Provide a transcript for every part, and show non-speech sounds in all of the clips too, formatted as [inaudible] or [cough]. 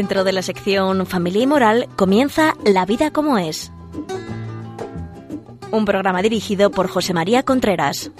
Dentro de la sección Familia y Moral comienza La vida como es. Un programa dirigido por José María Contreras.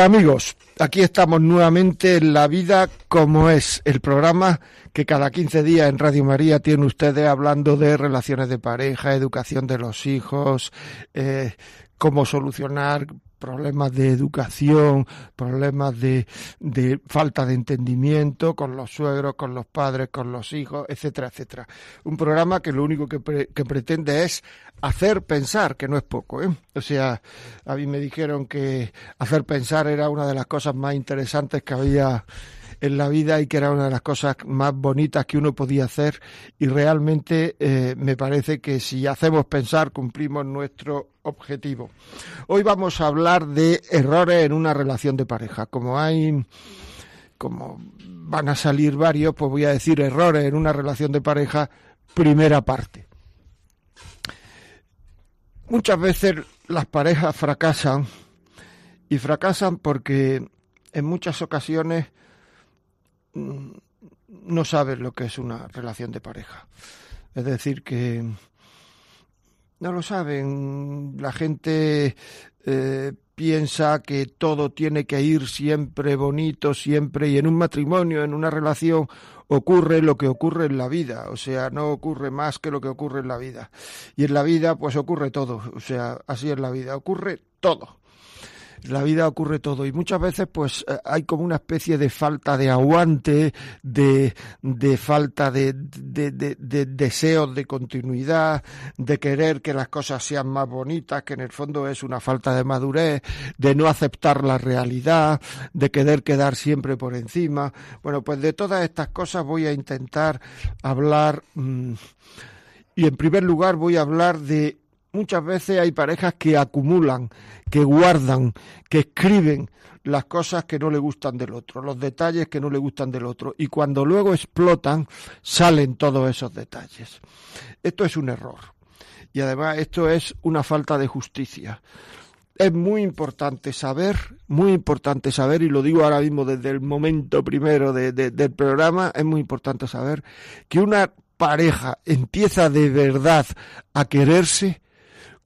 Amigos, aquí estamos nuevamente en La Vida como es, el programa que cada 15 días en Radio María tiene ustedes hablando de relaciones de pareja, educación de los hijos, eh, cómo solucionar problemas de educación, problemas de, de, falta de entendimiento con los suegros, con los padres, con los hijos, etcétera, etcétera. Un programa que lo único que, pre, que pretende es hacer pensar, que no es poco. ¿eh? O sea, a mí me dijeron que hacer pensar era una de las cosas más interesantes que había en la vida y que era una de las cosas más bonitas que uno podía hacer y realmente eh, me parece que si hacemos pensar cumplimos nuestro objetivo. Hoy vamos a hablar de errores en una relación de pareja. Como hay como van a salir varios, pues voy a decir errores en una relación de pareja, primera parte. Muchas veces las parejas fracasan y fracasan porque en muchas ocasiones no saben lo que es una relación de pareja. Es decir, que no lo saben. La gente eh, piensa que todo tiene que ir siempre bonito, siempre, y en un matrimonio, en una relación, ocurre lo que ocurre en la vida, o sea, no ocurre más que lo que ocurre en la vida. Y en la vida, pues ocurre todo, o sea, así es la vida, ocurre todo la vida ocurre todo y muchas veces pues hay como una especie de falta de aguante, de, de falta de, de, de, de, deseos de continuidad, de querer que las cosas sean más bonitas, que en el fondo es una falta de madurez, de no aceptar la realidad, de querer quedar siempre por encima. Bueno, pues de todas estas cosas voy a intentar hablar mmm, y en primer lugar voy a hablar de muchas veces hay parejas que acumulan, que guardan, que escriben las cosas que no le gustan del otro, los detalles que no le gustan del otro, y cuando luego explotan salen todos esos detalles. Esto es un error. Y además esto es una falta de justicia. Es muy importante saber, muy importante saber, y lo digo ahora mismo desde el momento primero de, de, del programa, es muy importante saber que una pareja empieza de verdad a quererse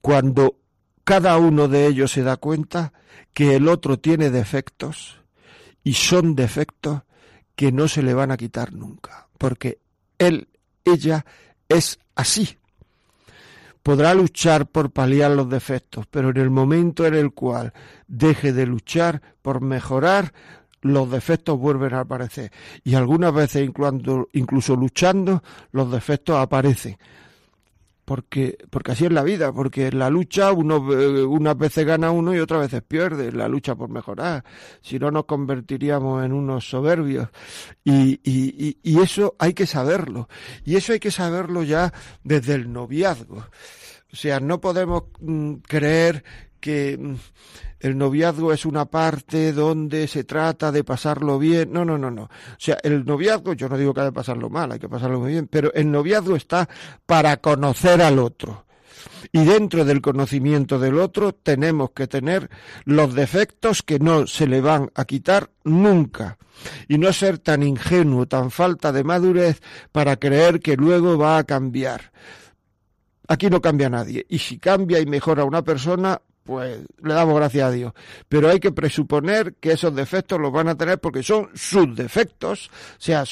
cuando cada uno de ellos se da cuenta que el otro tiene defectos y son defectos que no se le van a quitar nunca, porque él, ella es así. Podrá luchar por paliar los defectos, pero en el momento en el cual deje de luchar por mejorar, los defectos vuelven a aparecer. Y algunas veces, incluso, incluso luchando, los defectos aparecen porque, porque así es la vida, porque en la lucha uno, unas veces gana uno y otras veces pierde, la lucha por mejorar, si no nos convertiríamos en unos soberbios. Y, y, y eso hay que saberlo, y eso hay que saberlo ya desde el noviazgo. O sea, no podemos mm, creer que mm, el noviazgo es una parte donde se trata de pasarlo bien. No, no, no, no. O sea, el noviazgo, yo no digo que hay que pasarlo mal, hay que pasarlo muy bien, pero el noviazgo está para conocer al otro. Y dentro del conocimiento del otro tenemos que tener los defectos que no se le van a quitar nunca. Y no ser tan ingenuo, tan falta de madurez para creer que luego va a cambiar. Aquí no cambia nadie. Y si cambia y mejora una persona, pues le damos gracias a Dios. Pero hay que presuponer que esos defectos los van a tener porque son sus defectos, o sea,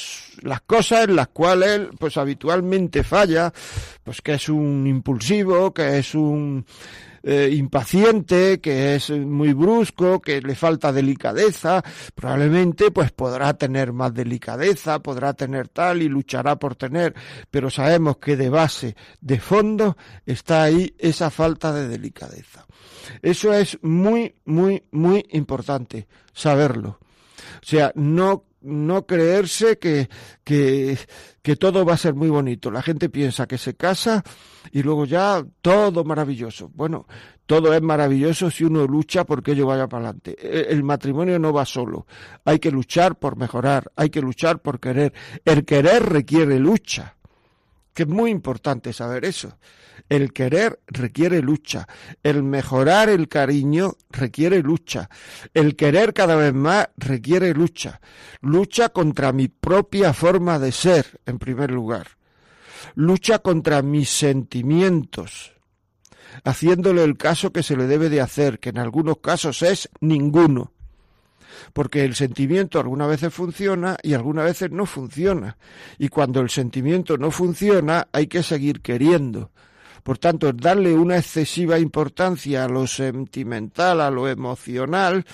las cosas en las cuales pues habitualmente falla, pues que es un impulsivo, que es un eh, impaciente, que es muy brusco, que le falta delicadeza, probablemente pues podrá tener más delicadeza, podrá tener tal y luchará por tener, pero sabemos que de base, de fondo, está ahí esa falta de delicadeza. Eso es muy, muy, muy importante saberlo. O sea, no no creerse que, que, que, todo va a ser muy bonito. La gente piensa que se casa y luego ya todo maravilloso. Bueno, todo es maravilloso si uno lucha porque ello vaya para adelante. E, el matrimonio no va solo. Hay que luchar por mejorar, hay que luchar por querer. El querer requiere lucha, que es muy importante saber eso. El querer requiere lucha. El mejorar el cariño requiere lucha. El querer cada vez más requiere lucha. Lucha contra mi propia forma de ser, en primer lugar. Lucha contra mis sentimientos, haciéndole el caso que se le debe de hacer, que en algunos casos es ninguno porque el sentimiento algunas veces funciona y algunas veces no funciona. Y cuando el sentimiento no funciona hay que seguir queriendo. Por tanto, darle una excesiva importancia a lo sentimental, a lo emocional,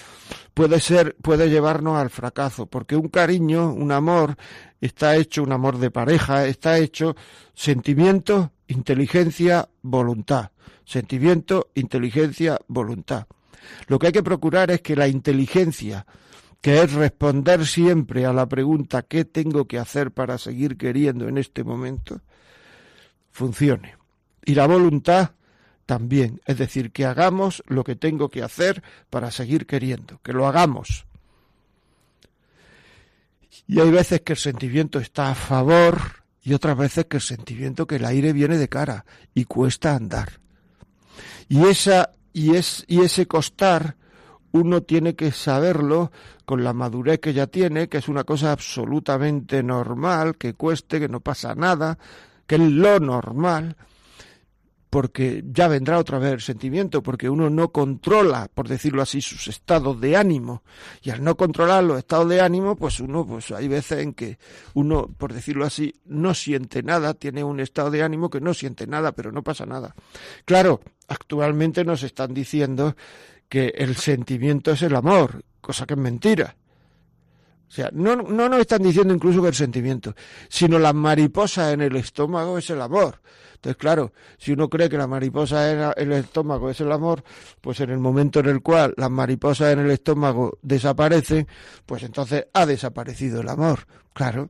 puede ser, puede llevarnos al fracaso, porque un cariño, un amor, está hecho, un amor de pareja, está hecho sentimiento, inteligencia, voluntad. Sentimiento, inteligencia, voluntad. Lo que hay que procurar es que la inteligencia, que es responder siempre a la pregunta ¿qué tengo que hacer para seguir queriendo en este momento? funcione y la voluntad también. Es decir, que hagamos lo que tengo que hacer para seguir queriendo, que lo hagamos. Y hay veces que el sentimiento está a favor y otras veces que el sentimiento que el aire viene de cara y cuesta andar. Y esa y es y ese costar uno tiene que saberlo con la madurez que ya tiene, que es una cosa absolutamente normal, que cueste, que no pasa nada, que es lo normal, porque ya vendrá otra vez el sentimiento, porque uno no controla, por decirlo así, sus estados de ánimo. Y al no controlar los estados de ánimo, pues uno, pues hay veces en que uno, por decirlo así, no siente nada, tiene un estado de ánimo que no siente nada, pero no pasa nada. Claro, actualmente nos están diciendo que el sentimiento es el amor, cosa que es mentira. O sea, no, no nos están diciendo incluso que el sentimiento, sino la mariposa en el estómago es el amor. Entonces, claro, si uno cree que la mariposa en el estómago es el amor, pues en el momento en el cual las mariposas en el estómago desaparecen, pues entonces ha desaparecido el amor. Claro.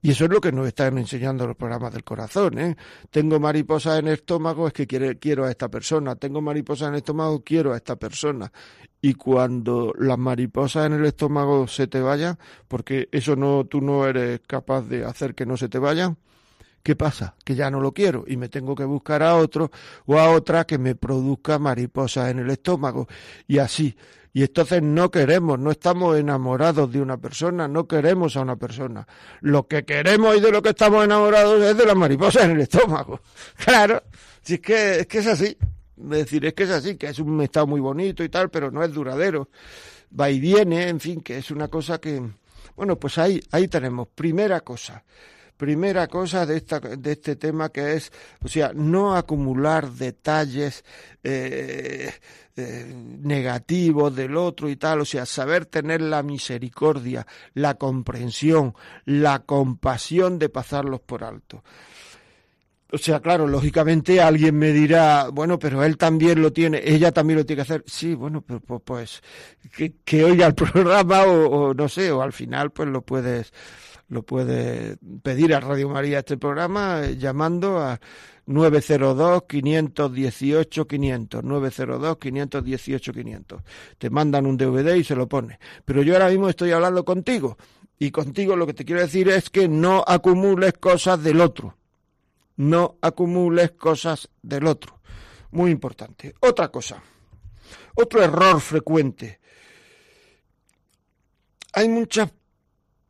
Y eso es lo que nos están enseñando los programas del corazón. ¿eh? Tengo mariposas en el estómago, es que quiero a esta persona. Tengo mariposas en el estómago, quiero a esta persona. Y cuando las mariposas en el estómago se te vayan, porque eso no, tú no eres capaz de hacer que no se te vayan, ¿Qué pasa? Que ya no lo quiero y me tengo que buscar a otro o a otra que me produzca mariposas en el estómago y así. Y entonces no queremos, no estamos enamorados de una persona, no queremos a una persona. Lo que queremos y de lo que estamos enamorados es de las mariposas en el estómago. [laughs] Claro, si es que es, que es así. Es decir, es que es así, que es un estado muy bonito y tal, pero no es duradero. Va y viene, en fin, que es una cosa que... Bueno, pues ahí, ahí tenemos. Primera cosa primera cosa de, esta, de este tema que es, o sea, no acumular detalles eh, eh, negativos del otro y tal, o sea, saber tener la misericordia, la comprensión, la compasión de pasarlos por alto. O sea, claro, lógicamente alguien me dirá, bueno, pero él también lo tiene, ella también lo tiene que hacer. Sí, bueno, pues, pues que, que oiga el [laughs] programa o, no sé, o al final pues lo puedes lo puede pedir a Radio María este programa eh, llamando a 902 518 500 902 518 500 te mandan un DVD y se lo pone. Pero yo ahora mismo estoy hablando contigo. Y contigo lo que te quiero decir es que no acumules cosas del otro. No acumules cosas del otro. Muy importante. Otra cosa. Otro error frecuente. Hay muchas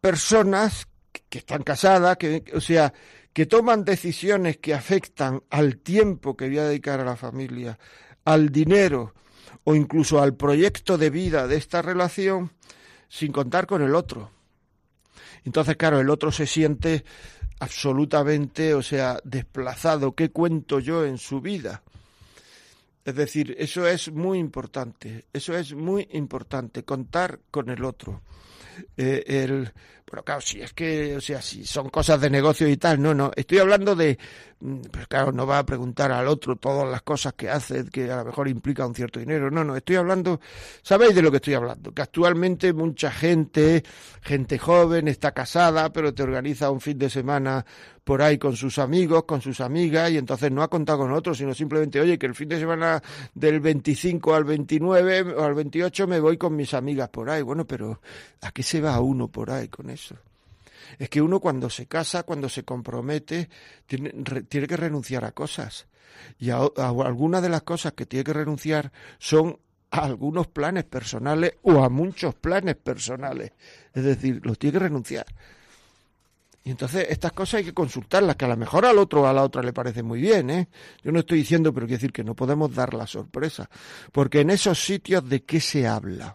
personas que están casadas, que, o sea, que toman decisiones que afectan al tiempo que voy a dedicar a la familia, al dinero o incluso al proyecto de vida de esta relación sin contar con el otro. Entonces, claro, el otro se siente absolutamente, o sea, desplazado. ¿Qué cuento yo en su vida? Es decir, eso es muy importante, eso es muy importante, contar con el otro. Eh, el, bueno, claro, si es que, o sea, si son cosas de negocio y tal, no, no, estoy hablando de, mm, pues claro, no va a preguntar al otro todas las cosas que hace, que a lo mejor implica un cierto dinero, no, no, estoy hablando, sabéis de lo que estoy hablando, que actualmente mucha gente, gente joven, está casada, pero te organiza un fin de semana por ahí con sus amigos, con sus amigas, y entonces no ha contado con otros, sino simplemente, oye, que el fin de semana del 25 al 29 o al 28 me voy con mis amigas por ahí. Bueno, pero ¿a qué se va uno por ahí con eso? Es que uno cuando se casa, cuando se compromete, tiene, que renunciar a cosas. Y a, a algunas de las cosas que tiene que renunciar son a algunos planes personales o a muchos planes personales. Es decir, los tiene que renunciar. Y entonces estas cosas hay que consultarlas, que a lo mejor al otro o a la otra le parece muy bien, ¿eh? Yo no estoy diciendo, pero quiero decir que no podemos dar la sorpresa, porque en esos sitios de qué se habla.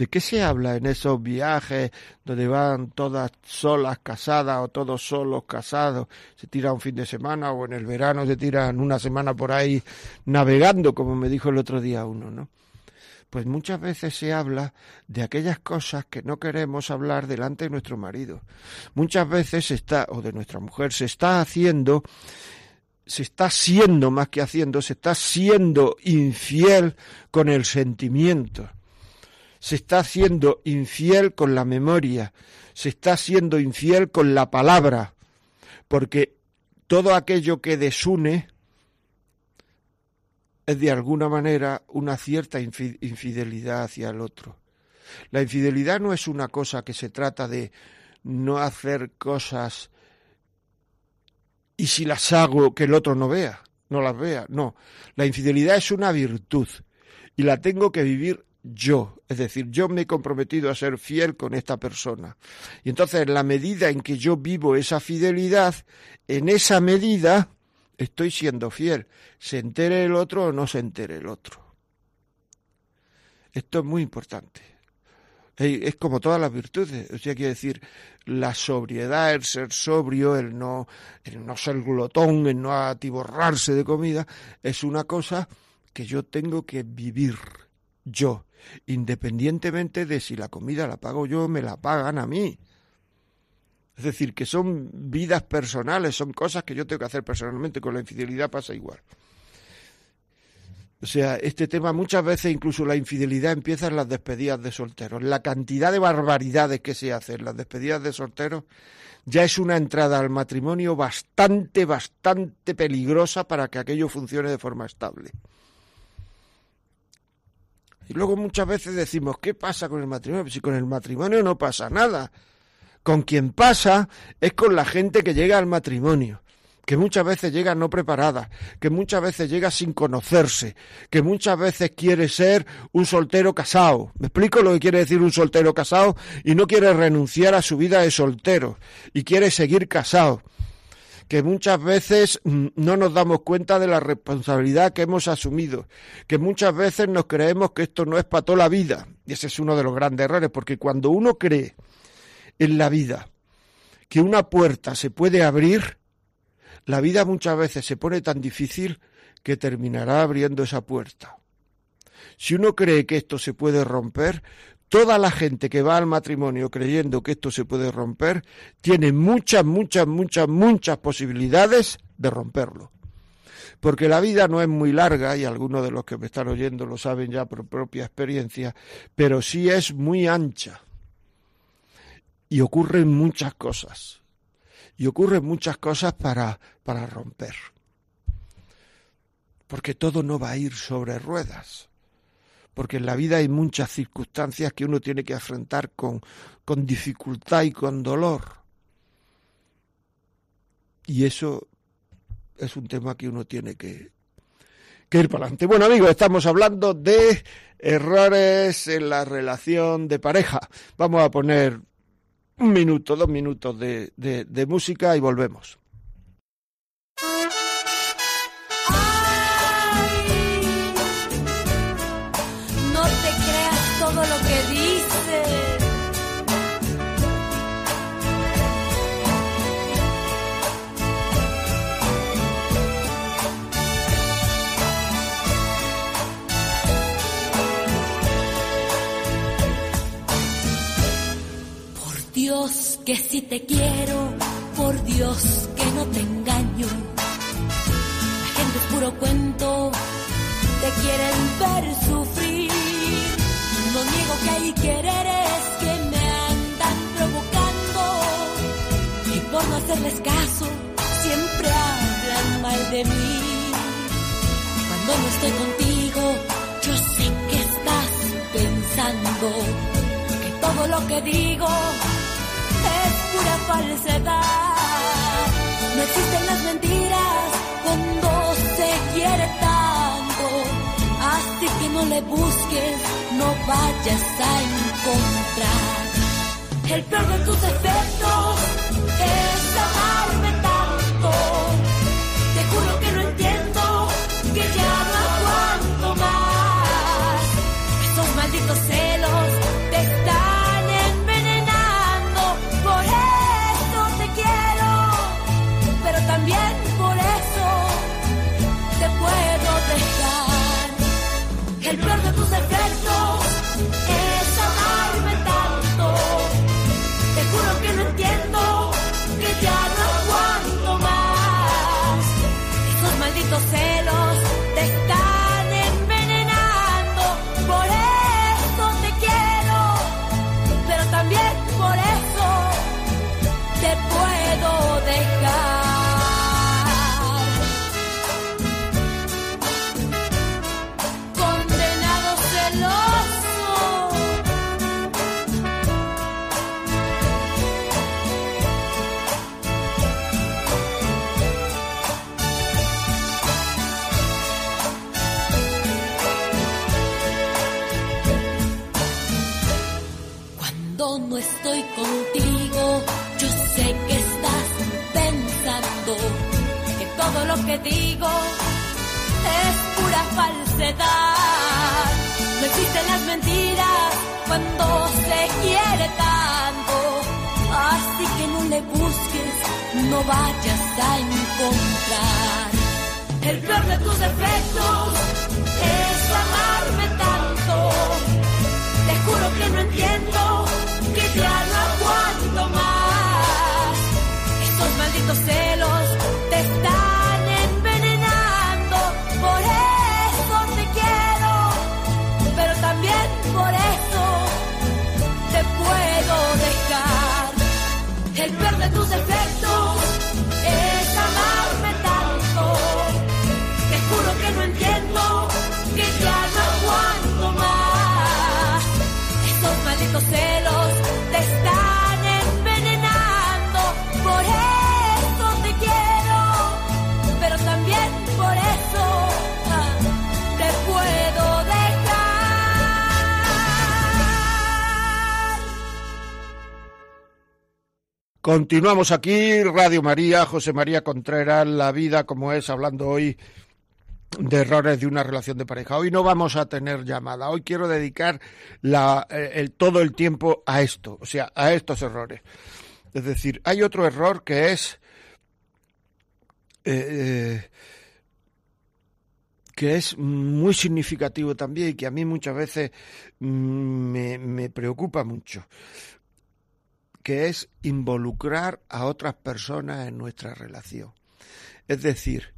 ¿De qué se habla en esos viajes donde van todas solas casadas o todos solos casados? Se tira un fin de semana o en el verano se tiran una semana por ahí navegando, como me dijo el otro día uno, ¿no? pues muchas veces se habla de aquellas cosas que no queremos hablar delante de nuestro marido. Muchas veces se está, o de nuestra mujer, se está haciendo, se está siendo más que haciendo, se está siendo infiel con el sentimiento. Se está siendo infiel con la memoria, se está siendo infiel con la palabra, porque todo aquello que desune, es de alguna manera una cierta infidelidad hacia el otro. La infidelidad no es una cosa que se trata de no hacer cosas y si las hago que el otro no vea, no las vea. No, la infidelidad es una virtud y la tengo que vivir yo, es decir, yo me he comprometido a ser fiel con esta persona. Y entonces, en la medida en que yo vivo esa fidelidad, en esa medida estoy siendo fiel, se entere el otro o no se entere el otro. Esto es muy importante. Es como todas las virtudes, o sea, quiere decir, la sobriedad, el ser sobrio, el no, el no ser glotón, el no atiborrarse de comida, es una cosa que yo tengo que vivir yo, independientemente de si la comida la pago yo me la pagan a mí. Es decir, que son vidas personales, son cosas que yo tengo que hacer personalmente. Con la infidelidad pasa igual. O sea, este tema muchas veces incluso la infidelidad empieza en las despedidas de solteros. La cantidad de barbaridades que se hacen en las despedidas de solteros ya es una entrada al matrimonio bastante, bastante peligrosa para que aquello funcione de forma estable. Y luego muchas veces decimos, ¿qué pasa con el matrimonio? Si con el matrimonio no pasa nada. Con quien pasa es con la gente que llega al matrimonio, que muchas veces llega no preparada, que muchas veces llega sin conocerse, que muchas veces quiere ser un soltero casado. ¿Me explico lo que quiere decir un soltero casado? Y no quiere renunciar a su vida de soltero y quiere seguir casado que muchas veces mm, no nos damos cuenta de la responsabilidad que hemos asumido, que muchas veces nos creemos que esto no es para toda la vida. Y ese es uno de los grandes errores, porque cuando uno cree en la vida que una puerta se puede abrir, la vida muchas veces se pone tan difícil que terminará abriendo esa puerta. Si uno cree que esto se puede romper, toda la gente que va al matrimonio creyendo que esto se puede romper, tiene muchas, muchas, muchas, muchas posibilidades de romperlo. Porque la vida no es muy larga, y algunos de los que me están oyendo lo saben ya por propia experiencia, pero sí es muy ancha y ocurren muchas cosas. Y ocurren muchas cosas para, para romper. Porque todo no va a ir sobre ruedas. Porque en la vida hay muchas circunstancias que uno tiene que afrontar con, con dificultad y con dolor. Y eso es un tema que uno tiene que, ir para adelante. Bueno amigos, estamos hablando de errores en la relación de pareja. Vamos a poner un minuto, dos minutos de, de música y volvemos. Que si te quiero, por Dios que no te engaño. La gente es puro cuento, te quieren ver sufrir. No niego que hay quereres que me andan provocando. Y por no hacerles caso, siempre hablan mal de mí. Cuando no estoy contigo, yo sé que estás pensando que todo lo que digo falsedad. No existen las mentiras cuando se quiere tanto. Así que no le busques, no vayas a encontrar. El peor de tus efectos es amarme tanto. Estoy contigo, yo sé que estás pensando que todo lo que digo es pura falsedad. No existen las mentiras cuando se quiere tanto. Así que no le busques, no vayas a encontrar. El peor de tus defectos es amarme tanto. Te juro que no entiendo, Malditos Continuamos aquí, Radio María, José María Contreras, La vida como es, hablando hoy de errores de una relación de pareja. Hoy no vamos a tener llamada, hoy quiero dedicar eh, todo el tiempo a esto, o sea, a estos errores. Es decir, hay otro error que es eh, eh, que es muy significativo también y que a mí muchas veces mm, me preocupa mucho que es involucrar a otras personas en nuestra relación. Es decir,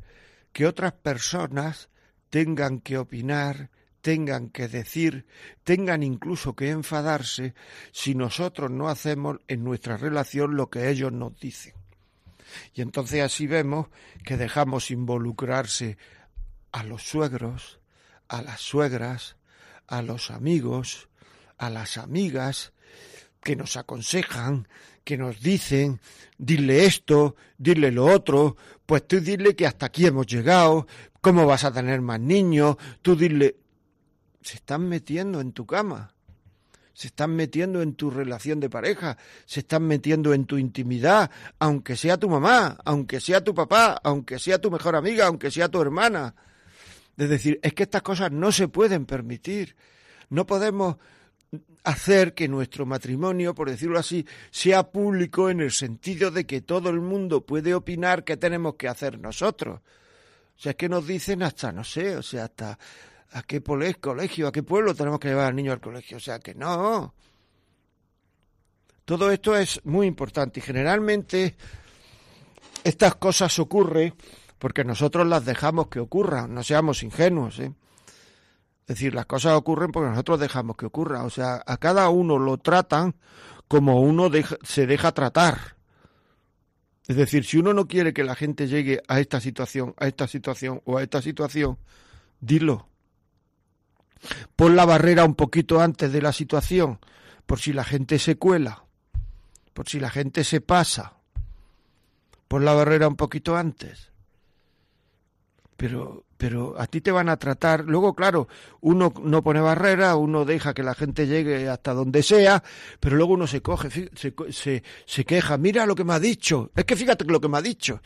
que otras personas tengan que opinar, tengan que decir, tengan incluso que enfadarse si nosotros no hacemos en nuestra relación lo que ellos nos dicen. Y entonces así vemos que dejamos involucrarse a los suegros, a las suegras, a los amigos, a las amigas, que nos aconsejan, que nos dicen, dile esto, dile lo otro, pues tú dile que hasta aquí hemos llegado, cómo vas a tener más niños, tú dile... Se están metiendo en tu cama, se están metiendo en tu relación de pareja, se están metiendo en tu intimidad, aunque sea tu mamá, aunque sea tu papá, aunque sea tu mejor amiga, aunque sea tu hermana. Es decir, es que estas cosas no se pueden permitir. No podemos hacer que nuestro matrimonio, por decirlo así, sea público en el sentido de que todo el mundo puede opinar qué tenemos que hacer nosotros. O sea, es que nos dicen hasta, no sé, o sea, hasta a qué colegio, a qué pueblo tenemos que llevar al niño al colegio. O sea, que no. Todo esto es muy importante y generalmente estas cosas ocurren porque nosotros las dejamos que ocurran, no seamos ingenuos. ¿eh? Es decir, las cosas ocurren porque nosotros dejamos que ocurra. O sea, a cada uno lo tratan como uno se deja tratar. Es decir, si uno no quiere que la gente llegue a esta situación, a esta situación o a esta situación, dilo. Pon la barrera un poquito antes de la situación, por si la gente se cuela, por si la gente se pasa. Pon la barrera un poquito antes pero, pero a ti te van a tratar. Luego, claro, uno no pone barrera, uno deja que la gente llegue hasta donde sea, pero luego uno se coge, se, se, se queja, mira lo que me ha dicho, es que fíjate lo que me ha dicho.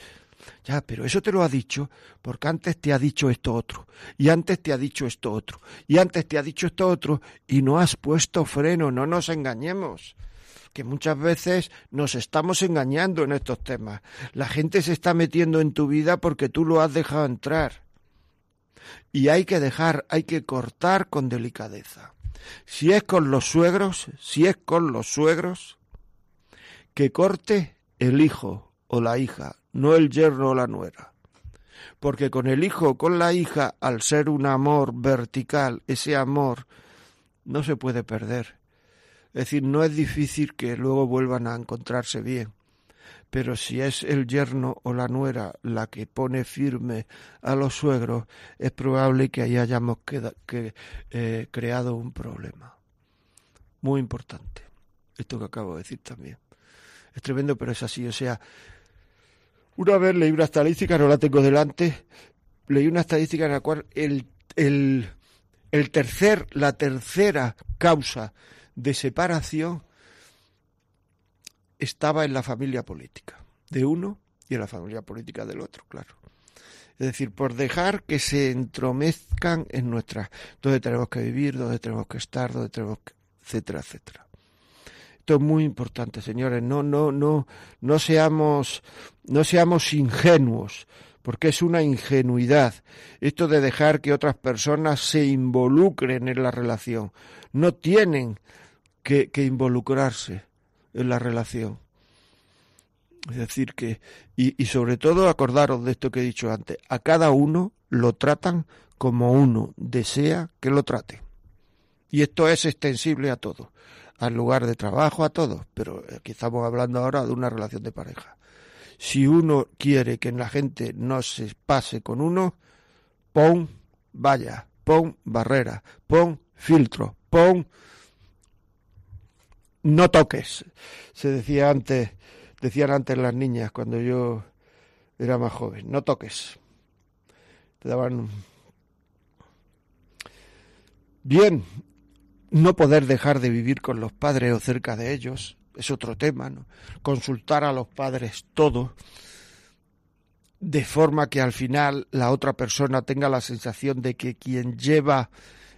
Ya, pero eso te lo ha dicho porque antes te ha dicho esto otro, y antes te ha dicho esto otro, y antes te ha dicho esto otro, y no has puesto freno, no nos engañemos que muchas veces nos estamos engañando en estos temas. La gente se está metiendo en tu vida porque tú lo has dejado entrar. Y hay que dejar, hay que cortar con delicadeza. Si es con los suegros, si es con los suegros, que corte el hijo o la hija, no el yerno o la nuera. Porque con el hijo o con la hija, al ser un amor vertical, ese amor no se puede perder. Es decir, no es difícil que luego vuelvan a encontrarse bien. Pero si es el yerno o la nuera la que pone firme a los suegros, es probable que ahí hayamos que, eh, creado un problema. Muy importante. Esto que acabo de decir también. Es tremendo, pero es así. O sea, una vez leí una estadística, no la tengo delante, leí una estadística en la cual el, el, el tercer, la tercera causa de separación estaba en la familia política, de uno y en la familia política del otro, claro. Es decir, por dejar que se entromezcan en nuestras, donde tenemos que vivir, donde tenemos que estar, donde tenemos que, etcétera, etcétera. Esto es muy importante, señores. No, no, no, no seamos, no seamos ingenuos, porque es una ingenuidad esto de dejar que otras personas se involucren en la relación. No tienen que, involucrarse en la relación. Es decir, que, y, sobre todo acordaros de esto que he dicho antes, a cada uno lo tratan como uno desea que lo trate. Y esto es extensible a todo, al lugar de trabajo, a todo, pero aquí estamos hablando ahora de una relación de pareja. Si uno quiere que la gente no se pase con uno, pon vaya, pon barrera, pon filtro, pon no toques. Se decía antes, decían antes las niñas cuando yo era más joven, no toques. Te daban Bien, no poder dejar de vivir con los padres o cerca de ellos es otro tema, ¿no? Consultar a los padres todo, de forma que al final la otra persona tenga la sensación de que quien lleva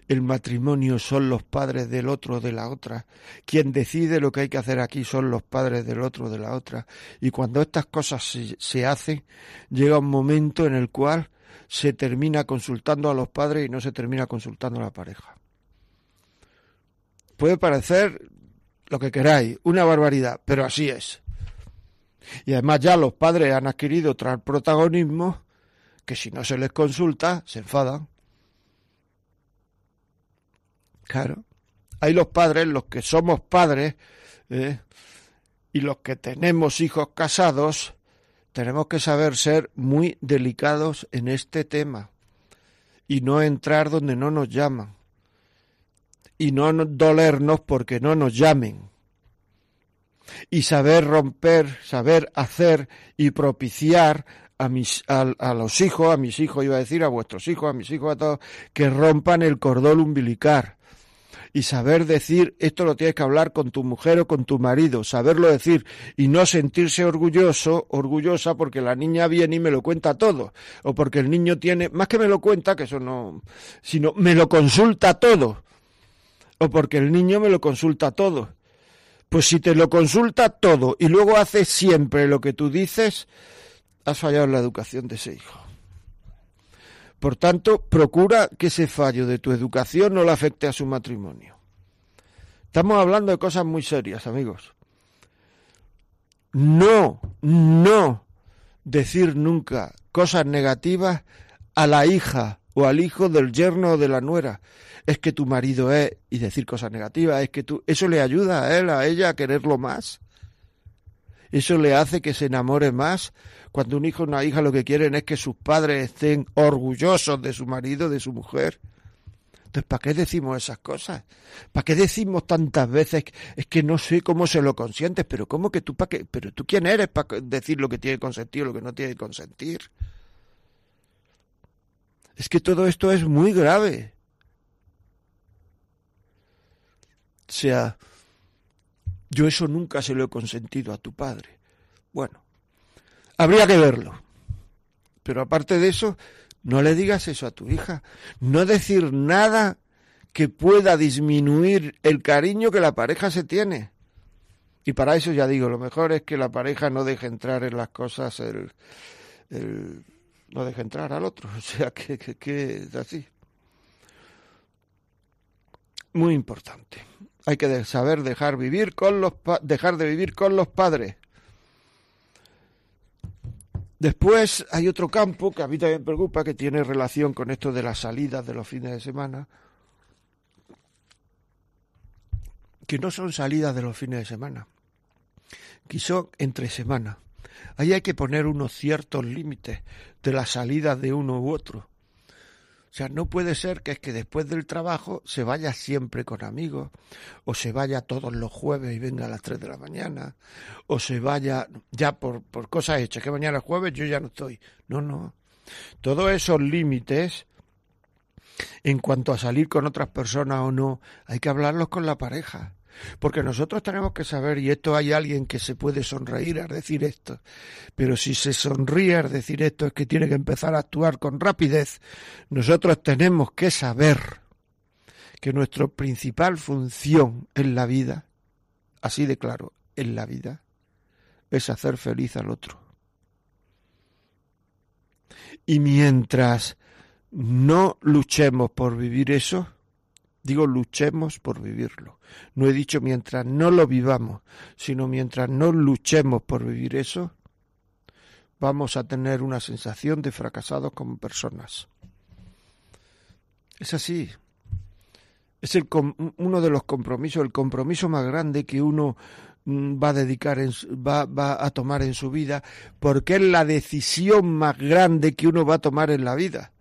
el matrimonio son los padres del otro de la otra. Quien decide lo que hay que hacer aquí son los padres del otro de la otra. Y cuando estas cosas se, se hacen, llega un momento en el cual se termina consultando a los padres y no se termina consultando a la pareja. Puede parecer lo que queráis, una barbaridad, pero así es. Y además ya los padres han adquirido tal protagonismo que si no se les consulta, se enfadan. Claro. Hay los padres, los que somos padres, ¿eh? y los que tenemos hijos casados, tenemos que saber ser muy delicados en este tema y no entrar donde no nos llaman y no dolernos porque no nos llamen y saber romper, saber hacer y propiciar a, mis, a, los hijos, a mis hijos iba a decir, a vuestros hijos, a mis hijos, a todos, que rompan el cordón umbilical y saber decir esto lo tienes que hablar con tu mujer o con tu marido, saberlo decir y no sentirse orgulloso, orgullosa porque la niña viene y me lo cuenta todo o porque el niño tiene, más que me lo cuenta, que eso no, sino me lo consulta todo o porque el niño me lo consulta todo. Pues si te lo consulta todo y luego hace siempre lo que tú dices, has fallado en la educación de ese hijo. Por tanto, procura que ese fallo de tu educación no le afecte a su matrimonio. Estamos hablando de cosas muy serias, amigos. no, no decir nunca cosas negativas a la hija o al hijo del yerno o de la nuera. Es que tu marido es, y decir cosas negativas, es que tú, eso le ayuda a él, a ella a quererlo más. Eso le hace que se enamore más. Cuando un hijo o una hija lo que quieren es que sus padres estén orgullosos de su marido, de su mujer. Entonces, ¿para qué decimos esas cosas? ¿Para qué decimos tantas veces? Es que no sé cómo se lo consientes, pero ¿cómo que tú para qué? Pero tú quién eres para decir lo que tiene que consentir o lo que no tiene que consentir. Es que todo esto es muy grave. O sea, yo eso nunca se lo he consentido a tu padre. Bueno, habría que verlo. Pero aparte de eso, no le digas eso a tu hija. No decir nada que pueda disminuir el cariño que la pareja se tiene. Y para eso ya digo, lo mejor es que la pareja no deje entrar en las cosas el, no deje entrar al otro. [laughs] O sea, que, que, que es así. Muy importante. Hay que saber dejar vivir con los dejar de vivir con los padres. Después hay otro campo que a mí también me preocupa, que tiene relación con esto de las salidas de los fines de semana, que no son salidas de los fines de semana, que entre semana. Ahí hay que poner unos ciertos límites de las salidas de uno u otro. Sea, no puede ser que es que después del trabajo se vaya siempre con amigos, o se vaya todos los jueves y venga a las 3 de la mañana, o se vaya ya por, por cosas hechas, que mañana es jueves yo ya no estoy. No, no. Todos esos límites, en cuanto a salir con otras personas o no, hay que hablarlos con la pareja. Porque nosotros tenemos que saber, y esto hay alguien que se puede sonreír al decir esto, pero si se sonríe al decir esto es que tiene que empezar a actuar con rapidez. Nosotros tenemos que saber que nuestra principal función en la vida, así de claro, en la vida, es hacer feliz al otro. Y mientras no luchemos por vivir eso, Digo, luchemos por vivirlo. No he dicho mientras no lo vivamos, sino mientras no luchemos por vivir eso, vamos a tener una sensación de fracasados como personas. Es así. Es el, uno de los compromisos, el compromiso más grande que uno mm, va a dedicar, va, va a tomar en su vida, porque es la decisión más grande que uno va a tomar en la vida.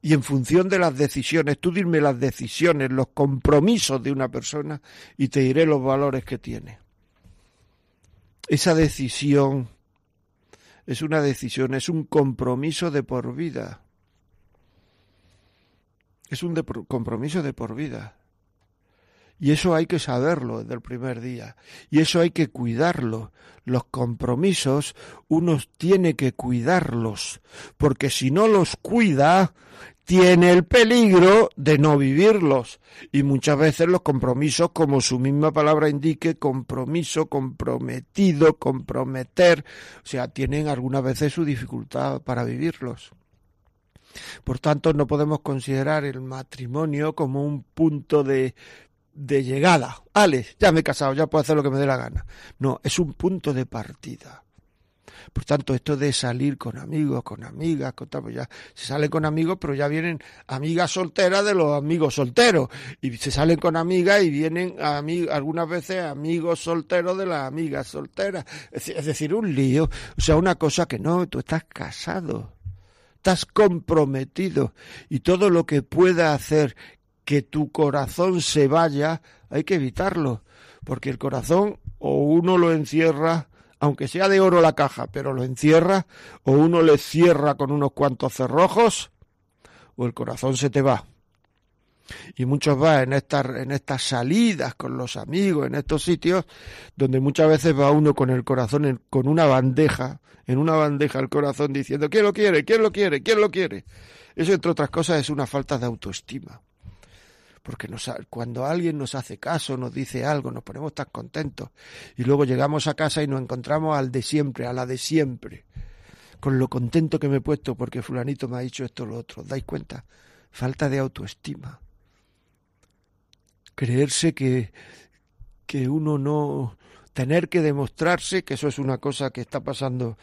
Y en función de las decisiones, tú dime las decisiones, los compromisos de una persona y te diré los valores que tiene. Esa decisión es una decisión, es un compromiso de por vida. Es un compromiso de por vida. Y eso hay que saberlo desde el primer día. Y eso hay que cuidarlo. Los compromisos uno tiene que cuidarlos. Porque si no los cuida, tiene el peligro de no vivirlos. Y muchas veces los compromisos, como su misma palabra indique, compromiso, comprometido, comprometer, o sea, tienen algunas veces su dificultad para vivirlos. Por tanto, no podemos considerar el matrimonio como un punto de de llegada. Alex, ya me he casado, ya puedo hacer lo que me dé la gana. No, es un punto de partida. Por tanto, esto de salir con amigos, con amigas, con pues ya se sale con amigos, pero ya vienen amigas solteras de los amigos solteros. Y se salen con amigas y vienen algunas veces amigos solteros de las amigas solteras. Es decir, un lío. O sea, una cosa que no, tú estás casado estás comprometido y todo lo que pueda hacer que tu corazón se vaya, hay que evitarlo, porque el corazón o uno lo encierra, aunque sea de oro la caja, pero lo encierra, o uno le cierra con unos cuantos cerrojos, o el corazón se te va. Y muchos van en estas, en estas salidas con los amigos, en estos sitios, donde muchas veces va uno con el corazón con una bandeja, en una bandeja el corazón diciendo, ¿quién lo quiere? ¿quién lo quiere? ¿quién lo quiere? Eso, entre otras cosas, es una falta de autoestima porque nos, cuando alguien nos hace caso, nos dice algo, nos ponemos tan contentos y luego llegamos a casa y nos encontramos al de siempre, a la de siempre, con lo contento que me he puesto porque fulanito me ha dicho esto o lo otro. ¿Dais cuenta? Falta de autoestima. Creerse que, que uno no tener que demostrarse, que eso es una cosa que está pasando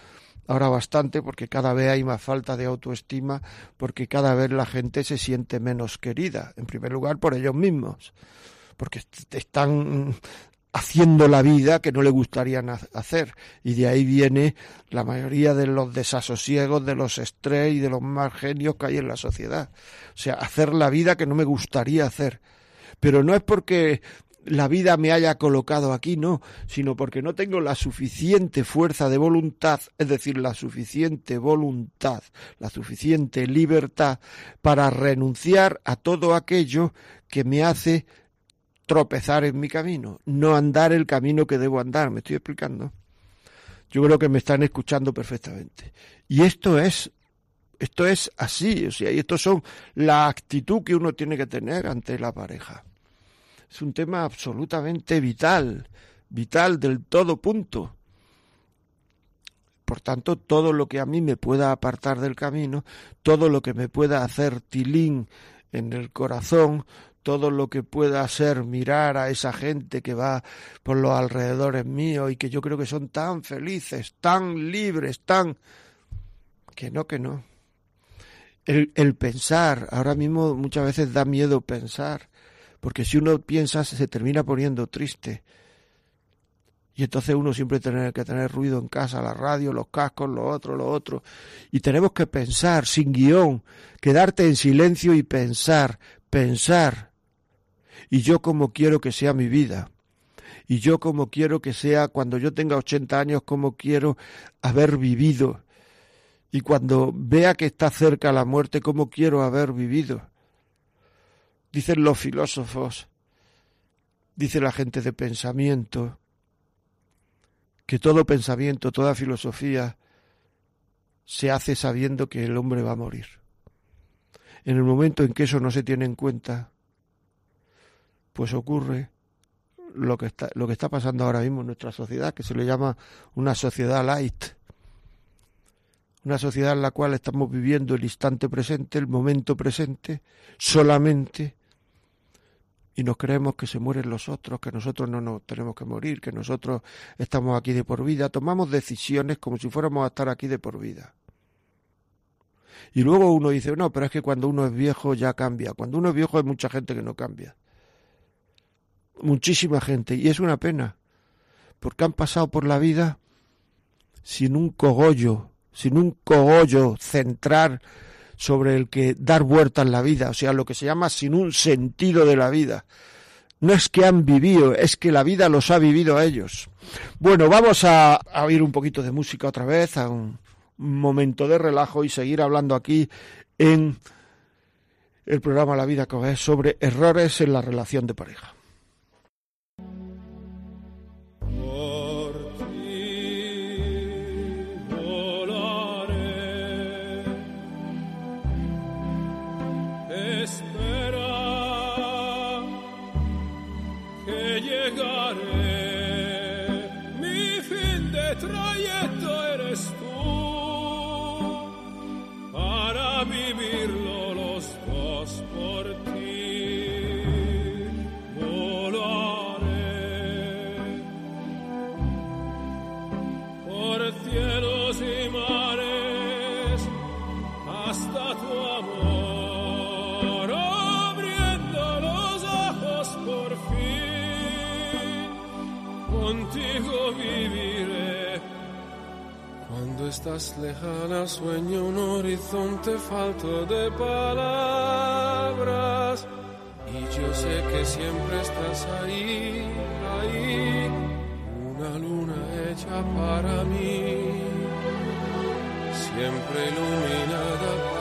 ahora bastante porque cada vez hay más falta de autoestima, porque cada vez la gente se siente menos querida, en primer lugar por ellos mismos, porque están haciendo la vida que no le gustaría hacer. Y de ahí viene la mayoría de los desasosiegos, de los estrés y de los más genios que hay en la sociedad. O sea, hacer la vida que no me gustaría hacer. Pero no es porque la vida me haya colocado aquí, no, sino porque no tengo la suficiente fuerza de voluntad, es decir, la suficiente voluntad, la suficiente libertad para renunciar a todo aquello que me hace tropezar en mi camino, no andar el camino que debo andar. ¿Me estoy explicando? Yo creo que me están escuchando perfectamente. Y esto es, esto es así, o sea, y esto son la actitud que uno tiene que tener ante la pareja. Es un tema absolutamente vital, vital del todo punto. Por tanto, todo lo que a mí me pueda apartar del camino, todo lo que me pueda hacer tilín en el corazón, todo lo que pueda ser mirar a esa gente que va por los alrededores míos y que yo creo que son tan felices, tan libres, tan... que no, que no. El, el pensar, ahora mismo muchas veces da miedo pensar, porque si uno piensa se termina poniendo triste. Y entonces uno siempre tiene que tener ruido en casa, la radio, los cascos, lo otro, lo otro. Y tenemos que pensar sin guion, quedarte en silencio y pensar, pensar y yo como quiero que sea mi vida. Y yo como quiero que sea cuando yo tenga 80 años, como quiero haber vivido. Y cuando vea que está cerca la muerte, como quiero haber vivido. Dicen los filósofos, dice la gente de pensamiento, que todo pensamiento, toda filosofía se hace sabiendo que el hombre va a morir. En el momento en que eso no se tiene en cuenta, pues ocurre lo que está, lo que está pasando ahora mismo en nuestra sociedad, que se le llama una sociedad light. Una sociedad en la cual estamos viviendo el instante presente, el momento presente, solamente, y nos creemos que se mueren los otros, que nosotros no nos tenemos que morir, que nosotros estamos aquí de por vida. Tomamos decisiones como si fuéramos a estar aquí de por vida. Y luego uno dice, no, pero es que cuando uno es viejo ya cambia. Cuando uno es viejo hay mucha gente que no cambia muchísima gente y es una pena porque han pasado por la vida sin un cogollo, sin un cogollo central sobre el que dar vuelta en la vida, o sea, lo que se llama sin un sentido de la vida. No es que han vivido, es que la vida los ha vivido a ellos. Bueno, vamos a, a oír un poquito de música otra vez, a un momento de relajo y seguir hablando aquí en el programa La vida que es sobre errores en la relación de pareja. Estás lejana, sueño un horizonte falto de palabras. Y yo sé que siempre estás ahí, ahí, una luna hecha para mí, siempre iluminada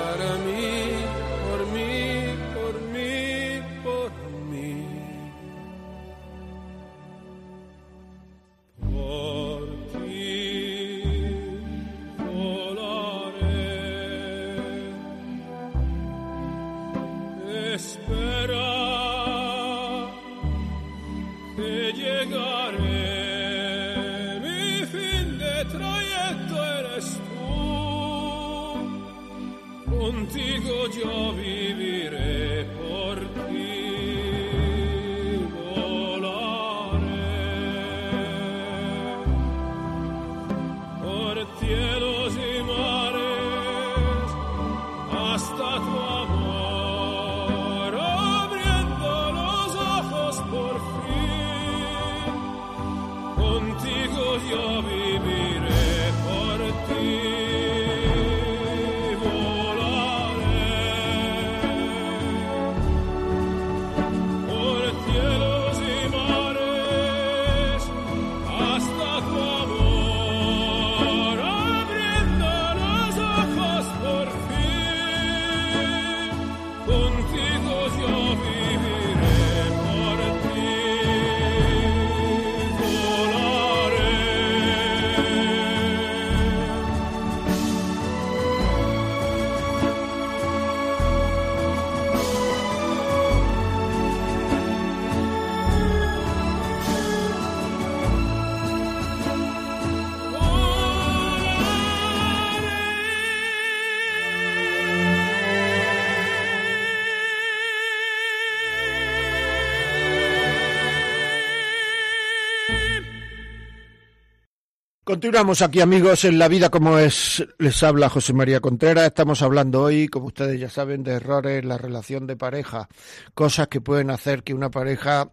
Continuamos aquí amigos en La vida como es, les habla José María Contreras, estamos hablando hoy, como ustedes ya saben, de errores en la relación de pareja, cosas que pueden hacer que una pareja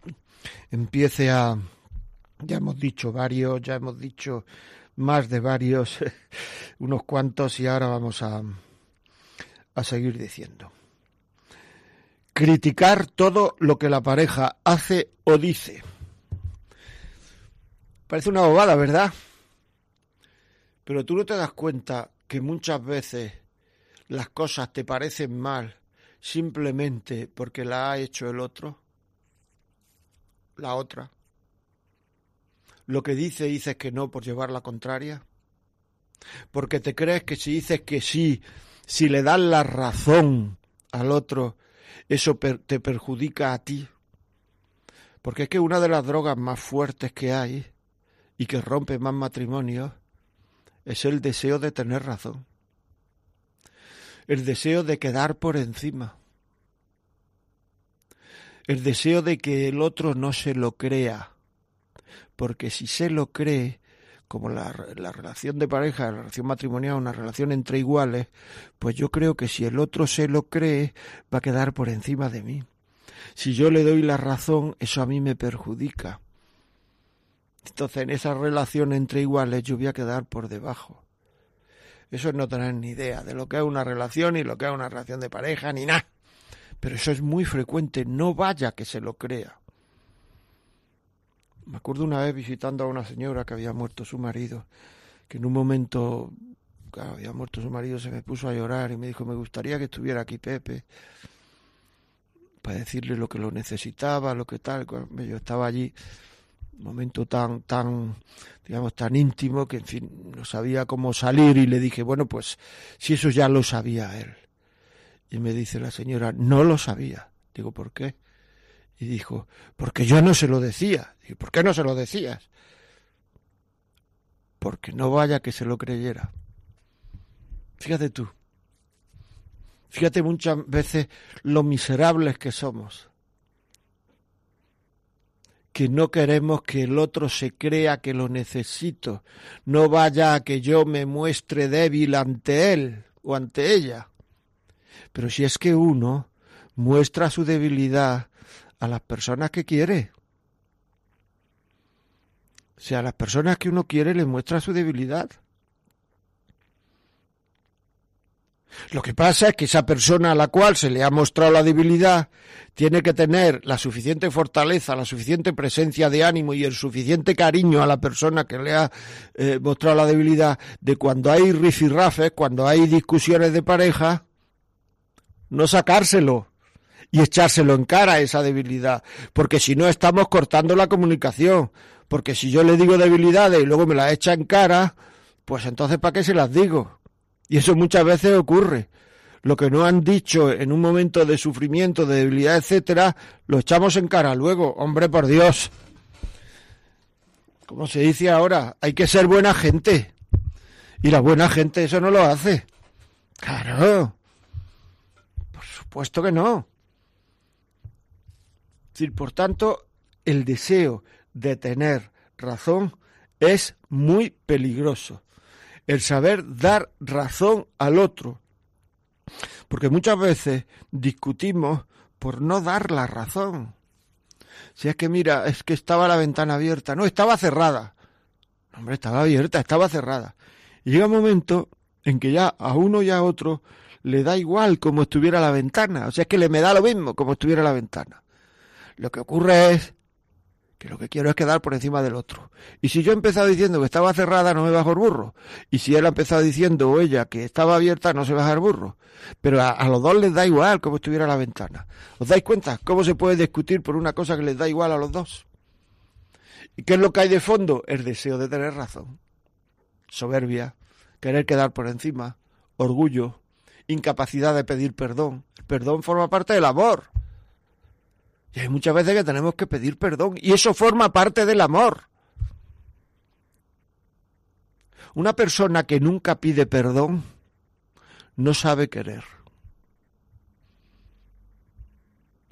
empiece a, ya hemos dicho varios, ya hemos dicho más de varios, [laughs] unos cuantos y ahora vamos a, a seguir diciendo. Criticar todo lo que la pareja hace o dice. Parece una bobada, ¿verdad? Pero tú no te das cuenta que muchas veces las cosas te parecen mal simplemente porque la ha hecho el otro, la otra. Lo que dice dices que no por llevar la contraria. Porque te crees que si dices que sí, si le das la razón al otro, eso te perjudica a ti. Porque es que una de las drogas más fuertes que hay y que rompe más matrimonios es el deseo de tener razón, el deseo de quedar por encima, el deseo de que el otro no se lo crea, porque si se lo cree, como la, la, relación de pareja, la relación matrimonial, una relación entre iguales, pues yo creo que si el otro se lo cree, va a quedar por encima de mí. Si yo le doy la razón, eso a mí me perjudica. Entonces, en esa relación entre iguales yo voy a quedar por debajo. Eso es no tener ni idea de lo que es una relación y lo que es una relación de pareja, ni nada. Pero eso es muy frecuente, no vaya que se lo crea. Me acuerdo una vez visitando a una señora que había muerto su marido, que en un momento, claro, había muerto su marido, se me puso a llorar y me dijo, me gustaría que estuviera aquí Pepe para decirle lo que lo necesitaba, lo que tal. Yo estaba allí momento tan, tan, digamos, tan íntimo que, en fin, no sabía cómo salir y le dije, bueno, pues si eso ya lo sabía él. Y me dice la señora, no lo sabía. Digo, ¿por qué? Y dijo, porque yo no se lo decía. Digo, ¿por qué no se lo decías? Porque no vaya que se lo creyera. Fíjate tú. Fíjate muchas veces lo miserables que somos que no queremos que el otro se crea que lo necesito, no vaya a que yo me muestre débil ante él o ante ella. Pero si es que uno muestra su debilidad a las personas que quiere, o sea, a las personas que uno quiere le muestra su debilidad. Lo que pasa es que esa persona a la cual se le ha mostrado la debilidad tiene que tener la suficiente fortaleza, la suficiente presencia de ánimo y el suficiente cariño a la persona que le ha eh, mostrado la debilidad de cuando hay rifirrafes, cuando hay discusiones de pareja, no sacárselo y echárselo en cara esa debilidad, porque si no estamos cortando la comunicación, porque si yo le digo debilidades y luego me las echa en cara, pues entonces ¿para qué se las digo? Y eso muchas veces ocurre. Lo que no han dicho en un momento de sufrimiento, de debilidad, etcétera, lo echamos en cara luego. Hombre, por Dios. Como se dice ahora, hay que ser buena gente. Y la buena gente eso no lo hace. Claro. Por supuesto que no. Por tanto, el deseo de tener razón es muy peligroso el saber dar razón al otro. Porque muchas veces discutimos por no dar la razón. Si es que mira, es que estaba la ventana abierta. No, estaba cerrada. hombre, estaba abierta, estaba cerrada. Y llega un momento en que ya a uno y a otro le da igual como estuviera la ventana. O sea, es que le me da lo mismo como estuviera la ventana. Lo que ocurre es que lo que quiero es quedar por encima del otro. Y si yo he empezado diciendo que estaba cerrada, no me bajo el burro. Y si él ha empezado diciendo o ella que estaba abierta, no se baja el burro. Pero a, los dos les da igual como estuviera la ventana. ¿Os dais cuenta cómo se puede discutir por una cosa que les da igual a los dos? ¿Y qué es lo que hay de fondo? El deseo de tener razón. Soberbia, querer quedar por encima, orgullo, incapacidad de pedir perdón. El perdón forma parte del amor. Y hay muchas veces que tenemos que pedir perdón y eso forma parte del amor. Una persona que nunca pide perdón no sabe querer.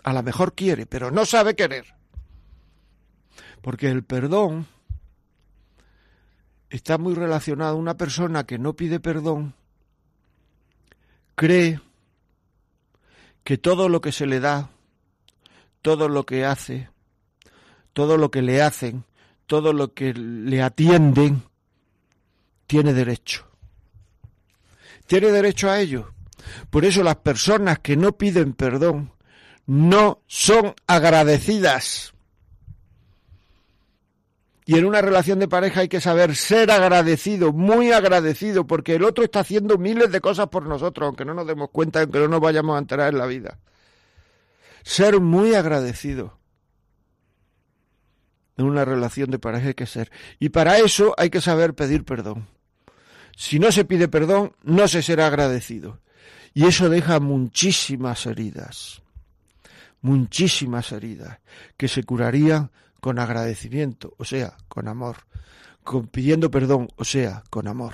A lo mejor quiere, pero no sabe querer. Porque el perdón está muy relacionado. Una persona que no pide perdón cree que todo lo que se le da, todo lo que hace, todo lo que le hacen, todo lo que le atienden, tiene derecho. Tiene derecho a ello. Por eso las personas que no piden perdón no son agradecidas. Y en una relación de pareja hay que saber ser agradecido, muy agradecido, porque el otro está haciendo miles de cosas por nosotros, aunque no nos demos cuenta, aunque no nos vayamos a enterar en la vida. Ser muy agradecido. En una relación de pareja hay que ser. Y para eso hay que saber pedir perdón. Si no se pide perdón, no se será agradecido. Y eso deja muchísimas heridas. Muchísimas heridas que se curarían con agradecimiento, o sea, con amor, con pidiendo perdón, o sea, con amor.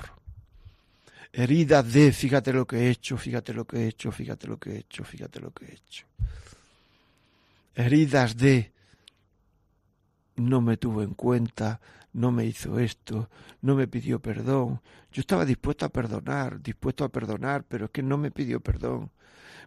Heridas de fíjate lo que he hecho, fíjate lo que he hecho, fíjate lo que he hecho, fíjate lo que he hecho. Heridas de no me tuvo en cuenta, no me hizo esto, no me pidió perdón. Yo estaba dispuesto a perdonar, dispuesto a perdonar, pero es que no me pidió perdón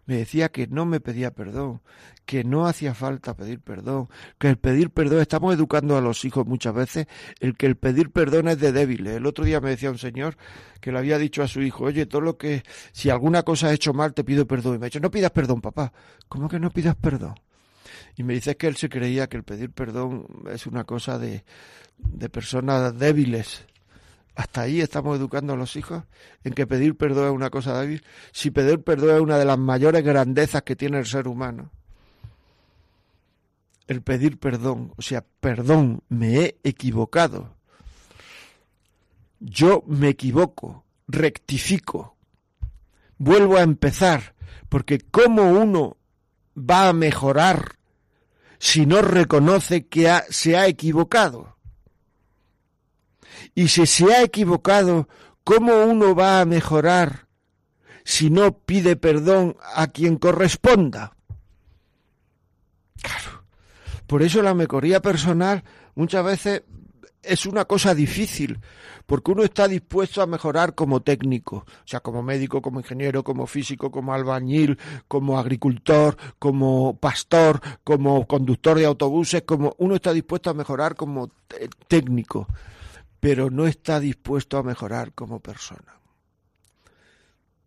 me decía que no me pedía perdón, que no hacía falta pedir perdón, que el pedir perdón, estamos educando a los hijos muchas veces, el que el pedir perdón es de débiles. El otro día me decía un señor que le había dicho a su hijo, oye, todo lo que, si alguna cosa ha hecho mal, te pido perdón. Y me ha dicho, no pidas perdón, papá. ¿Cómo que no pidas perdón? Y me dice que él se creía que el pedir perdón es una cosa de, de personas débiles hasta ahí estamos educando a los hijos en que pedir perdón es una cosa débil, si pedir perdón es una de las mayores grandezas que tiene el ser humano. El pedir perdón, o sea, perdón, me he equivocado. Yo me equivoco, rectifico, vuelvo a empezar, porque ¿cómo uno va a mejorar si no reconoce que se ha equivocado? Y si se ha equivocado, ¿cómo uno va a mejorar si no pide perdón a quien corresponda? Claro. Por eso la mejoría personal muchas veces es una cosa difícil, porque uno está dispuesto a mejorar como técnico, o sea, como médico, como ingeniero, como físico, como albañil, como agricultor, como pastor, como conductor de autobuses, como uno está dispuesto a mejorar como técnico pero no está dispuesto a mejorar como persona.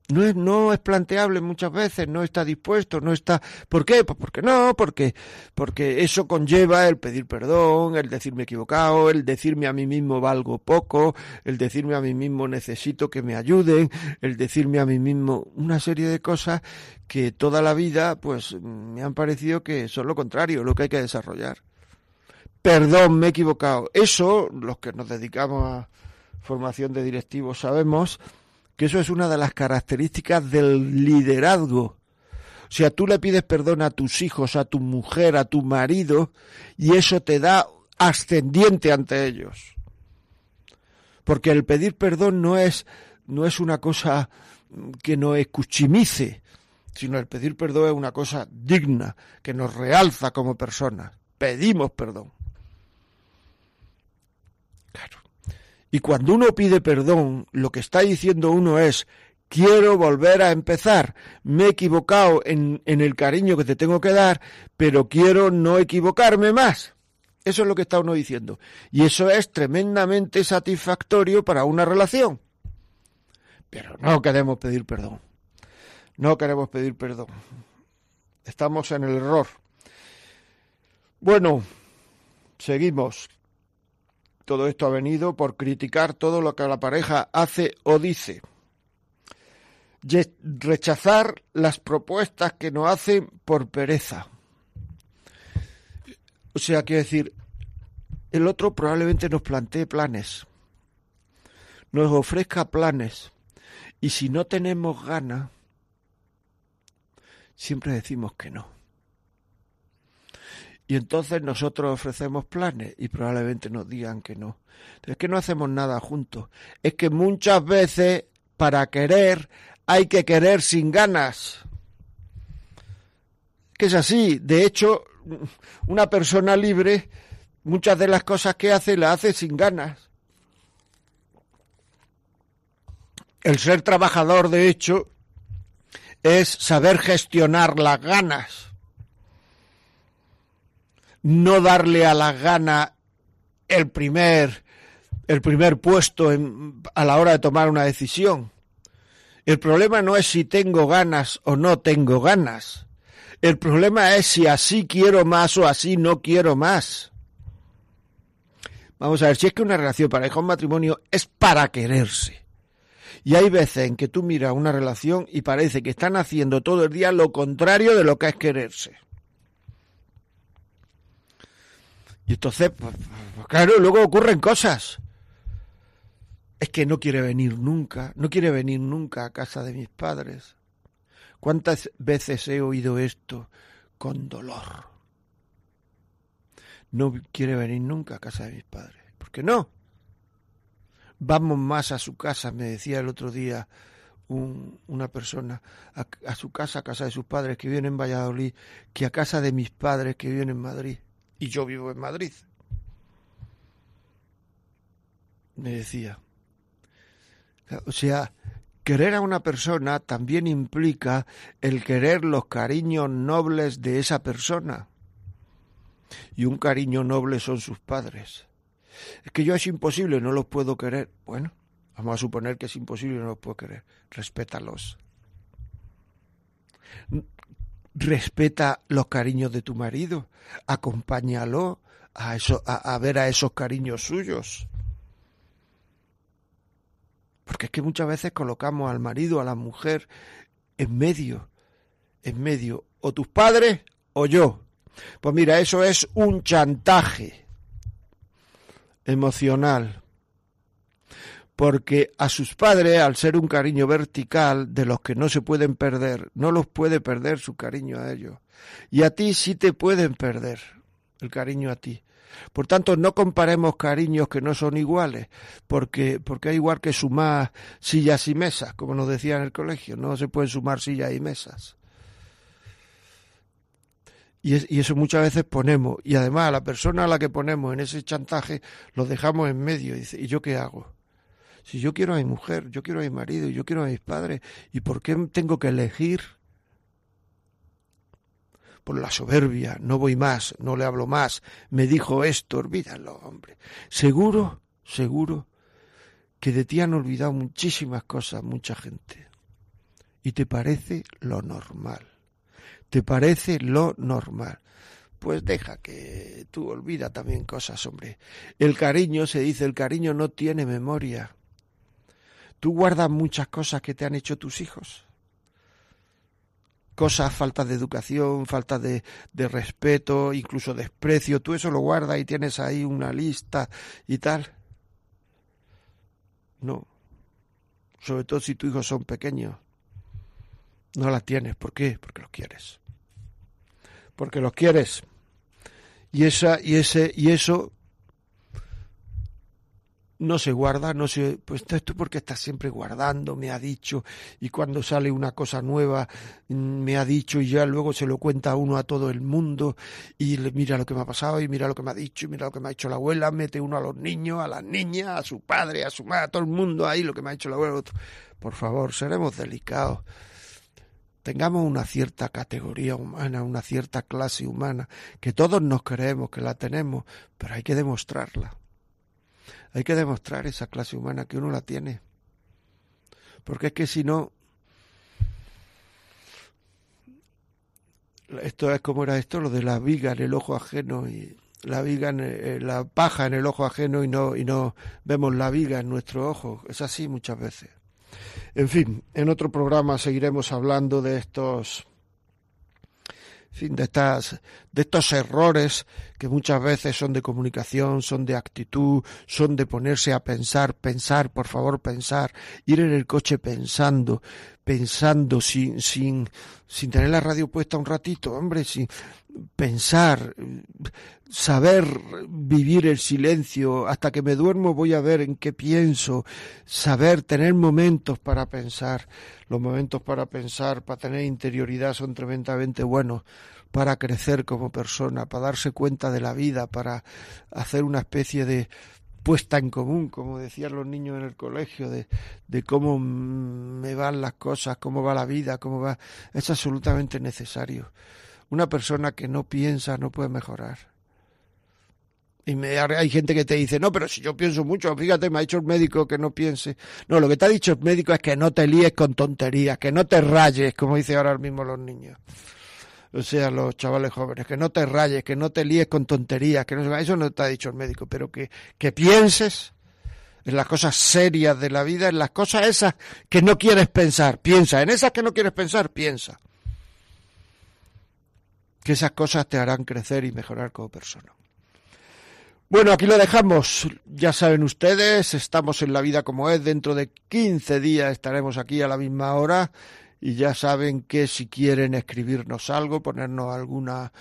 No es, no es planteable muchas veces, no está dispuesto, no está... ¿Por qué? Pues porque no, porque, porque eso conlleva el pedir perdón, el decirme equivocado, el decirme a mí mismo valgo poco, el decirme a mí mismo necesito que me ayuden, el decirme a mí mismo una serie de cosas que toda la vida pues me han parecido que son lo contrario, lo que hay que desarrollar perdón, me he equivocado. Eso, los que nos dedicamos a formación de directivos sabemos que eso es una de las características del liderazgo. O sea, tú le pides perdón a tus hijos, a tu mujer, a tu marido, y eso te da ascendiente ante ellos. Porque el pedir perdón no es, no es una cosa que nos escuchimice, sino el pedir perdón es una cosa digna, que nos realza como personas. Pedimos perdón. Y cuando uno pide perdón, lo que está diciendo uno es, quiero volver a empezar, me he equivocado en, el cariño que te tengo que dar, pero quiero no equivocarme más. Eso es lo que está uno diciendo. Y eso es tremendamente satisfactorio para una relación. Pero no queremos pedir perdón. No queremos pedir perdón. Estamos en el error. Bueno, seguimos. Todo esto ha venido por criticar todo lo que la pareja hace o dice. Rechazar las propuestas que nos hacen por pereza. O sea, quiero decir, el otro probablemente nos plantee planes, nos ofrezca planes, y si no tenemos ganas, siempre decimos que no. Y entonces nosotros ofrecemos planes y probablemente nos digan que no. Es que no hacemos nada juntos. Es que muchas veces para querer hay que querer sin ganas. Que es así. De hecho, una persona libre, muchas de las cosas que hace las hace sin ganas. El ser trabajador, de hecho, es saber gestionar las ganas. No darle a las ganas el primer, el primer puesto a la hora de tomar una decisión. El problema no es si tengo ganas o no tengo ganas. El problema es si así quiero más o así no quiero más. Vamos a ver, si es que una relación pareja, un matrimonio, es para quererse. Y hay veces en que tú miras una relación y parece que están haciendo todo el día lo contrario de lo que es quererse. Y entonces, pues, pues, claro, luego ocurren cosas. Es que no quiere venir nunca, no quiere venir nunca a casa de mis padres. ¿Cuántas veces he oído esto con dolor? No quiere venir nunca a casa de mis padres. ¿Por qué no? Vamos más a su casa, me decía el otro día una persona, a, su casa, a casa de sus padres que viven en Valladolid, que a casa de mis padres que viven en Madrid. Y yo vivo en Madrid. Me decía. O sea, Querer a una persona también implica el querer los cariños nobles de esa persona. Y un cariño noble son sus padres. Es que yo es imposible, no los puedo querer. Bueno, vamos a suponer que es imposible no los puedo querer. Respétalos. Respeta los cariños de tu marido. Acompáñalo a, eso, a ver a esos cariños suyos. Porque es que muchas veces colocamos al marido, a la mujer, en medio, en medio, o tus padres o yo. Pues mira, eso es un chantaje emocional. Porque a sus padres, al ser un cariño vertical de los que no se pueden perder, no los puede perder su cariño a ellos. Y a ti sí te pueden perder el cariño a ti. Por tanto, no comparemos cariños que no son iguales, porque, porque hay igual que sumar sillas y mesas, como nos decía en el colegio, no se pueden sumar sillas y mesas. Y, y, eso muchas veces ponemos, y además a la persona a la que ponemos en ese chantaje lo dejamos en medio, y dice, ¿y yo qué hago? Si yo quiero a mi mujer, yo quiero a mi marido, yo quiero a mis padres, ¿y por qué tengo que elegir? por la soberbia, no voy más, no le hablo más, me dijo esto, olvídalo, hombre. Seguro, seguro que de ti han olvidado muchísimas cosas, mucha gente. Y te parece lo normal. Te parece lo normal. Pues deja que tú olvida también cosas, hombre. El cariño, se dice, el cariño no tiene memoria. Tú guardas muchas cosas que te han hecho tus hijos cosas, falta de educación, falta de, de, respeto, incluso desprecio, tú eso lo guardas y tienes ahí una lista y tal. No. Sobre todo si tus hijos son pequeños. No las tienes. ¿Por qué? Porque los quieres. Porque los quieres. Y esa, y ese, y eso no se guarda, no se, pues esto porque está siempre guardando, me ha dicho, y cuando sale una cosa nueva, mm, me ha dicho, y ya luego se lo cuenta uno a todo el mundo, y le, mira lo que me ha pasado, y mira lo que me ha dicho, y mira lo que me ha hecho la abuela, mete uno a los niños, a las niñas, a su padre, a su madre, a todo el mundo ahí, lo que me ha hecho la abuela. Por favor, seremos delicados. Tengamos una cierta categoría humana, una cierta clase humana, que todos nos creemos que la tenemos, pero hay que demostrarla hay que demostrar esa clase humana que uno la tiene. Porque es que si no, esto es como era esto, lo de la viga en el ojo ajeno y la viga en eh, la paja en el ojo ajeno y no y no vemos la viga en nuestro ojo. Es así muchas veces. En fin, en otro programa seguiremos hablando de estos fin, de, estas, de estos errores que muchas veces son de comunicación, son de actitud, son de ponerse a pensar, pensar, por favor, pensar, ir en el coche pensando, pensando sin, sin, sin tener la radio puesta un ratito, hombre, sin pensar, saber vivir el silencio, hasta que me duermo voy a ver en qué pienso, saber tener momentos para pensar. Los momentos para pensar, para tener interioridad son tremendamente buenos para crecer como persona, para darse cuenta de la vida, para hacer una especie de puesta en común, como decían los niños en el colegio, de, de cómo me van las cosas, cómo va la vida, cómo va. Es absolutamente necesario. Una persona que no piensa no puede mejorar. Y hay gente que te dice, no, pero si yo pienso mucho, fíjate, me ha dicho el médico que no piense. No, lo que te ha dicho el médico es que no te líes con tonterías, que no te rayes, como dicen ahora mismo los niños. O sea, los chavales jóvenes, que no te rayes, que no te líes con tonterías, que no eso no te ha dicho el médico, pero que, que pienses en las cosas serias de la vida, en las cosas esas que no quieres pensar, piensa, en esas que no quieres pensar, piensa. Que esas cosas te harán crecer y mejorar como persona. Bueno, aquí lo dejamos. Ya saben ustedes, estamos en la vida como es. Dentro de 15 días estaremos aquí a la misma hora. Y ya saben que si quieren escribirnos algo, ponernos alguna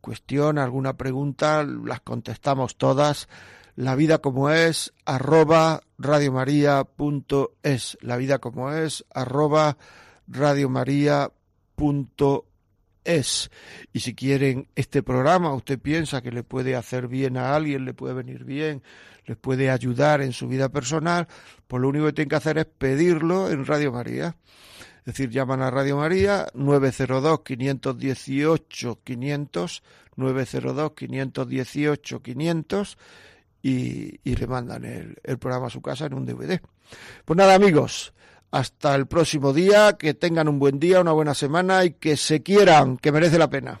cuestión, alguna pregunta, las contestamos todas. La vida como es, arroba radiomaria.es. La vida como es, arroba radiomaria.es es. Y si quieren este programa, usted piensa que le puede hacer bien a alguien, le puede venir bien, les puede ayudar en su vida personal, pues lo único que tienen que hacer es pedirlo en Radio María. Es decir, llaman a Radio María 902-518-500, 902-518-500 y, y le mandan el, el programa a su casa en un DVD. Pues nada, amigos, hasta el próximo día, que tengan un buen día, una buena semana y que se quieran, que merece la pena.